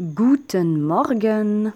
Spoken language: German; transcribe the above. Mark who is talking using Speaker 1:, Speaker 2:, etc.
Speaker 1: Guten Morgen.